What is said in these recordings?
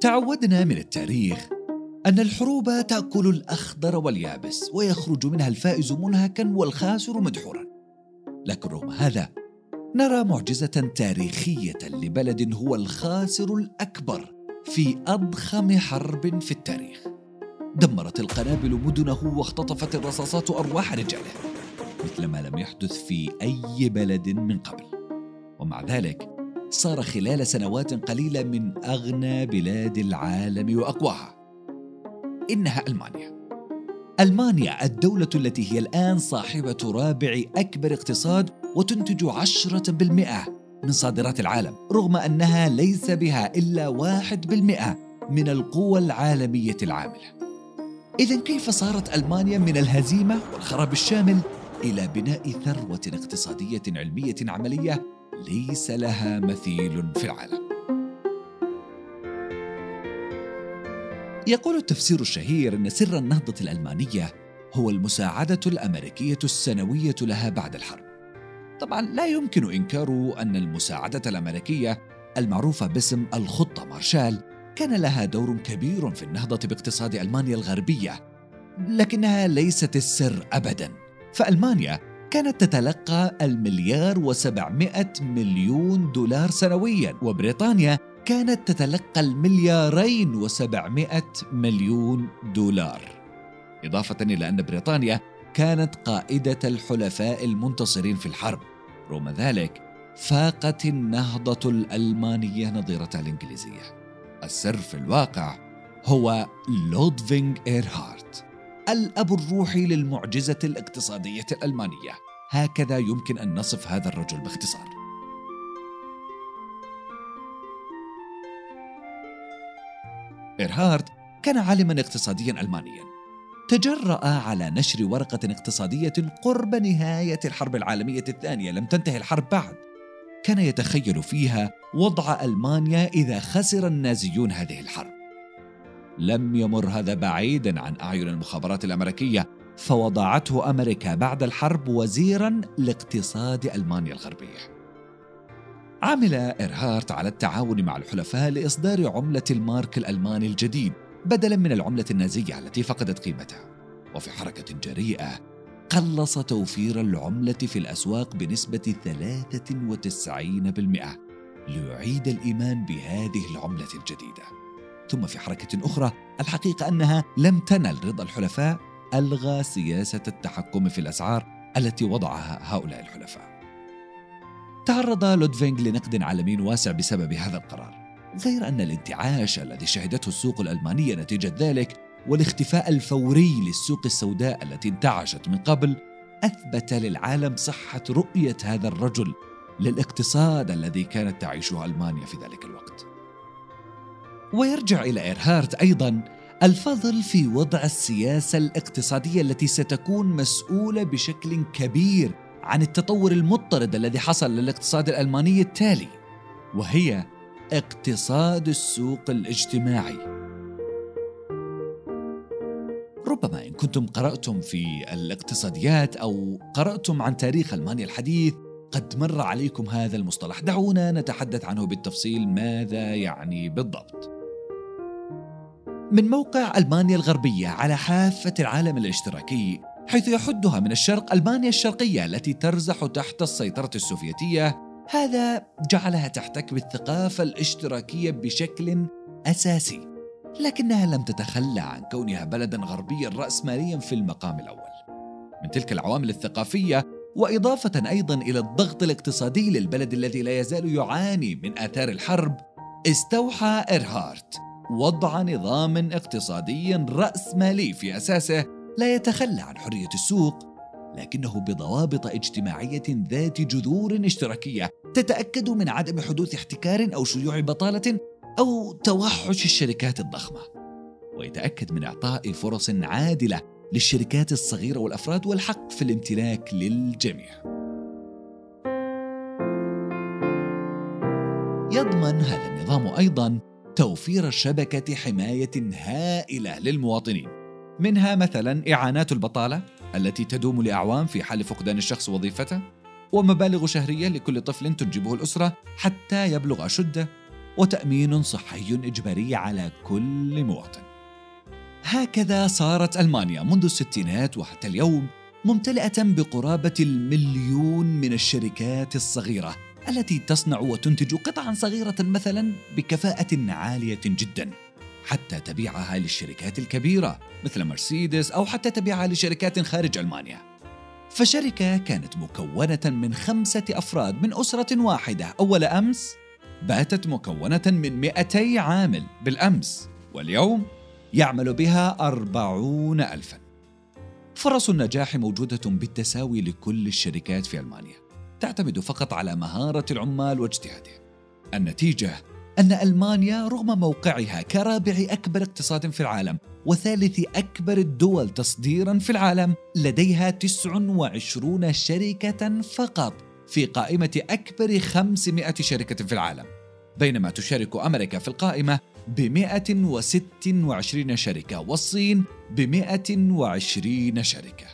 تعودنا من التاريخ أن الحروب تأكل الأخضر واليابس ويخرج منها الفائز منهكا والخاسر مدحورا. لكن رغم هذا نرى معجزة تاريخية لبلد هو الخاسر الأكبر في أضخم حرب في التاريخ. دمرت القنابل مدنه واختطفت الرصاصات أرواح رجاله مثل ما لم يحدث في أي بلد من قبل. ومع ذلك صار خلال سنوات قليلة من أغنى بلاد العالم وأقواها. إنها ألمانيا. ألمانيا الدولة التي هي الآن صاحبة رابع أكبر اقتصاد وتنتج عشرة بالمئة من صادرات العالم رغم أنها ليس بها واحد بالمئة من القوى العالمية العاملة. إذا كيف صارت ألمانيا من الهزيمة والخراب الشامل إلى بناء ثروة اقتصادية علمية عملية ليس لها مثيل في العالم يقول التفسير الشهير أن سر النهضة الألمانية هو المساعدة الأمريكية السنوية لها بعد الحرب. طبعا لا يمكن إنكار أن المساعدة الأمريكية المعروفة باسم الخطة مارشال كان لها دور كبير في النهضة باقتصاد ألمانيا الغربية، لكنها ليست السر أبدا، فألمانيا كانت تتلقى المليار وسبعمائة مليون دولار سنويا وبريطانيا كانت تتلقى المليارين وسبعمائة مليون دولار. إضافة إلى أن بريطانيا كانت قائدة الحلفاء المنتصرين في الحرب. رغم ذلك فاقت النهضة الألمانية نظيرتها الإنجليزية. السر في الواقع هو لودفينغ إيرهارت. الأب الروحي للمعجزة الاقتصادية الألمانية. هكذا يمكن أن نصف هذا الرجل باختصار. إيرهارد كان عالما اقتصاديا ألمانيا. تجرأ على نشر ورقة اقتصادية قرب نهاية الحرب العالمية الثانية لم تنتهي الحرب بعد. كان يتخيل فيها وضع ألمانيا إذا خسر النازيون هذه الحرب. لم يمر هذا بعيدا عن أعين المخابرات الأمريكية فوضعته أمريكا بعد الحرب وزيرا لاقتصاد ألمانيا الغربية. عمل إيرهارت على التعاون مع الحلفاء لإصدار عملة المارك الألماني الجديد بدلا من العملة النازية التي فقدت قيمتها. وفي حركة جريئة قلص توفير العملة في الأسواق بنسبة 93% ليعيد الإيمان بهذه العملة الجديدة. ثم في حركة أخرى الحقيقة أنها لم تنل رضا الحلفاء ألغى سياسة التحكم في الأسعار التي وضعها هؤلاء الحلفاء. تعرض لودفينغ لنقد عالمي واسع بسبب هذا القرار غير أن الانتعاش الذي شهدته السوق الألمانية نتيجة ذلك والاختفاء الفوري للسوق السوداء التي انتعشت من قبل أثبت للعالم صحة رؤية هذا الرجل للاقتصاد الذي كانت تعيشه ألمانيا في ذلك الوقت. ويرجع إلى إيرهارت أيضا الفضل في وضع السياسة الاقتصادية التي ستكون مسؤولة بشكل كبير عن التطور المضطرد الذي حصل للاقتصاد الألماني التالي وهي اقتصاد السوق الاجتماعي. ربما إن كنتم قرأتم في الاقتصاديات أو قرأتم عن تاريخ ألمانيا الحديث قد مر عليكم هذا المصطلح. دعونا نتحدث عنه بالتفصيل ماذا يعني بالضبط. من موقع ألمانيا الغربية على حافة العالم الاشتراكي حيث يحدها من الشرق ألمانيا الشرقية التي ترزح تحت السيطرة السوفيتية. هذا جعلها تحتك بالثقافة الاشتراكية بشكل أساسي لكنها لم تتخلى عن كونها بلدا غربيا رأسماليا في المقام الأول. من تلك العوامل الثقافية وإضافة أيضا إلى الضغط الاقتصادي للبلد الذي لا يزال يعاني من آثار الحرب استوحى إيرهارت وضع نظام اقتصادي رأسمالي في أساسه لا يتخلى عن حرية السوق لكنه بضوابط اجتماعية ذات جذور اشتراكية تتأكد من عدم حدوث احتكار أو شيوع بطالة أو توحش الشركات الضخمة. ويتأكد من إعطاء فرص عادلة للشركات الصغيرة والأفراد والحق في الامتلاك للجميع. يضمن هذا النظام أيضا توفير شبكه حماية هائلة للمواطنين منها مثلا إعانات البطالة التي تدوم لأعوام في حال فقدان الشخص وظيفته ومبالغ شهرية لكل طفل تنجبه الأسرة حتى يبلغ أشده وتأمين صحي إجباري على كل مواطن. هكذا صارت ألمانيا منذ الستينات وحتى اليوم ممتلئة بقرابة المليون من الشركات الصغيرة التي تصنع وتنتج قطعا صغيرة مثلا بكفاءة عالية جدا حتى تبيعها للشركات الكبيرة مثل مرسيدس أو حتى تبيعها لشركات خارج ألمانيا. فشركة كانت مكونة من خمسة أفراد من أسرة واحدة. أول أمس باتت مكونة من 200 عامل بالأمس واليوم يعمل بها أربعون ألفا. فرص النجاح موجودة بالتساوي لكل الشركات في ألمانيا. تعتمد فقط على مهارة العمال واجتهادهم. النتيجة أن ألمانيا رغم موقعها كرابع أكبر اقتصاد في العالم وثالث أكبر الدول تصديرا في العالم لديها 29 شركة فقط في قائمة أكبر 500 شركة في العالم. بينما تشارك أمريكا في القائمة ب 126 شركة والصين ب 120 شركة.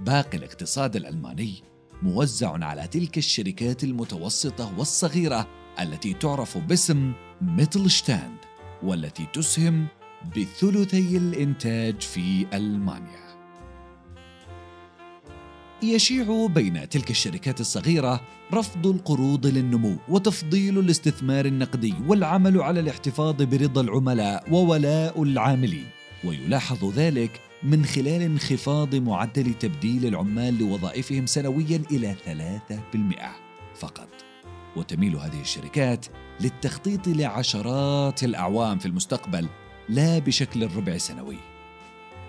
باقي الاقتصاد الألماني موزع على تلك الشركات المتوسطة والصغيرة التي تعرف باسم ميتلشتاند والتي تسهم بثلثي الإنتاج في ألمانيا. يشيع بين تلك الشركات الصغيرة رفض القروض للنمو وتفضيل الاستثمار النقدي والعمل على الاحتفاظ برضا العملاء وولاء العاملين ويلاحظ ذلك من خلال انخفاض معدل تبديل العمال لوظائفهم سنويا إلى 3% فقط وتميل هذه الشركات للتخطيط لعشرات الأعوام في المستقبل لا بشكل الربع سنوي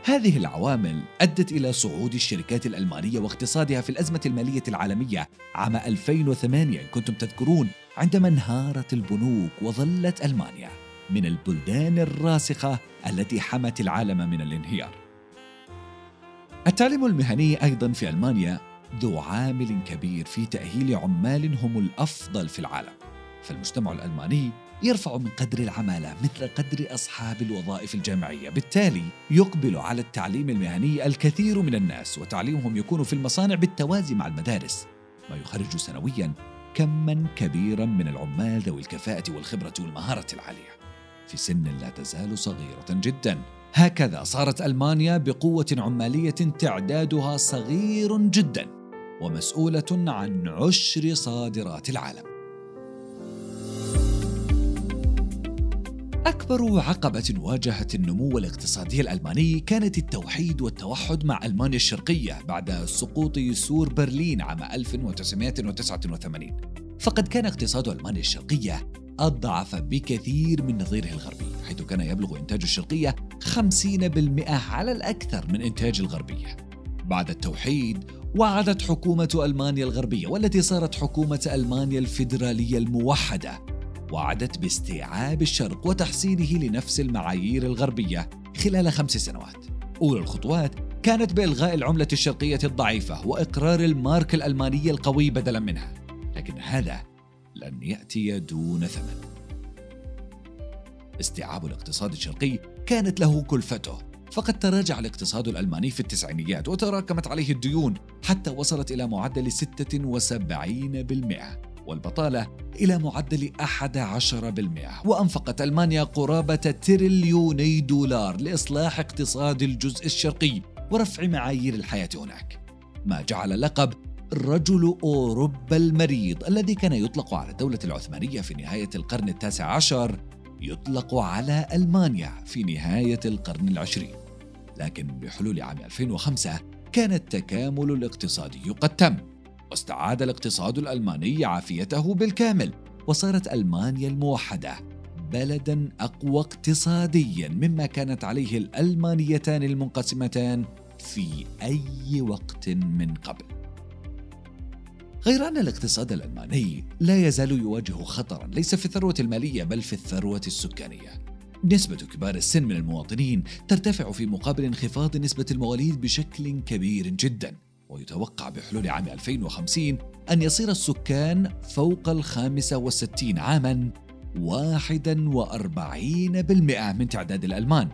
هذه العوامل أدت إلى صعود الشركات الألمانية واقتصادها في الأزمة المالية العالمية عام 2008 إن كنتم تذكرون عندما انهارت البنوك وظلت ألمانيا من البلدان الراسخة التي حمت العالم من الانهيار. التعليم المهني أيضا في ألمانيا ذو عامل كبير في تأهيل عمال هم الأفضل في العالم. فالمجتمع الألماني يرفع من قدر العمالة مثل قدر أصحاب الوظائف الجامعية بالتالي يقبل على التعليم المهني الكثير من الناس وتعليمهم يكون في المصانع بالتوازي مع المدارس ما يخرج سنويا كما كبيرا من العمال ذوي الكفاءة والخبرة والمهارة العالية في سن لا تزال صغيرة جدا هكذا صارت ألمانيا بقوة عمالية تعدادها صغير جدا ومسؤولة عن عشر صادرات العالم. أكبر عقبة واجهت النمو الاقتصادي الألماني كانت التوحيد والتوحد مع ألمانيا الشرقية بعد سقوط سور برلين عام 1989 فقد كان اقتصاد ألمانيا الشرقية أضعف بكثير من نظيره الغربي حيث كان يبلغ إنتاج الشرقية 50% على الأكثر من إنتاج الغربية بعد التوحيد وعدت حكومة ألمانيا الغربية والتي صارت حكومة ألمانيا الفيدرالية الموحدة وعدت باستيعاب الشرق وتحسينه لنفس المعايير الغربية خلال خمس سنوات. أولى الخطوات كانت بإلغاء العملة الشرقية الضعيفة وإقرار المارك الألمانية القوي بدلا منها، لكن هذا لن يأتي دون ثمن. استيعاب الاقتصاد الشرقي كانت له كلفته. فقد تراجع الاقتصاد الألماني في التسعينيات وتراكمت عليه الديون حتى وصلت إلى معدل 76% والبطالة إلى معدل 11% وأنفقت ألمانيا قرابة تريليوني دولار لإصلاح اقتصاد الجزء الشرقي ورفع معايير الحياة هناك. ما جعل لقب رجل أوروبا المريض الذي كان يطلق على الدولة العثمانية في نهاية القرن التاسع عشر يطلق على ألمانيا في نهاية القرن العشرين لكن بحلول عام 2005 كان التكامل الاقتصادي قد تم واستعاد الاقتصاد الألماني عافيته بالكامل وصارت ألمانيا الموحدة بلدا أقوى اقتصاديا مما كانت عليه الألمانيتان المنقسمتان في أي وقت من قبل. غير أن الاقتصاد الألماني لا يزال يواجه خطرا ليس في الثروة المالية بل في الثروة السكانية. نسبة كبار السن من المواطنين ترتفع في مقابل انخفاض نسبة المواليد بشكل كبير جدا ويتوقع بحلول عام 2050 أن يصير السكان فوق الخامسة والستين عاماً 41% من تعداد الألمان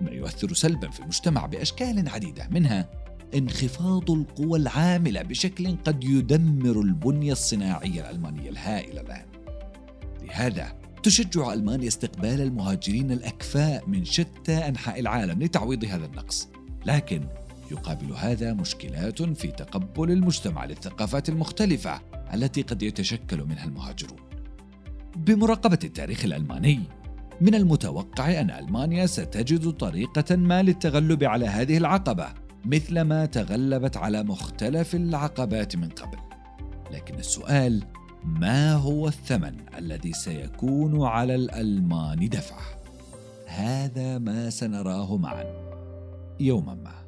ما يؤثر سلبا في المجتمع بأشكال عديدة منها انخفاض القوى العاملة بشكل قد يدمر البنية الصناعية الألمانية الهائلة الآن. لهذا تشجع ألمانيا استقبال المهاجرين الأكفاء من شتى أنحاء العالم لتعويض هذا النقص. لكن يقابل هذا مشكلات في تقبل المجتمع للثقافات المختلفة التي قد يتشكل منها المهاجرون. بمراقبة التاريخ الألماني من المتوقع أن ألمانيا ستجد طريقة ما للتغلب على هذه العقبة. مثلما تغلبت على مختلف العقبات من قبل. لكن السؤال ما هو الثمن الذي سيكون على الألمان دفعه؟ هذا ما سنراه معا. يوما ما.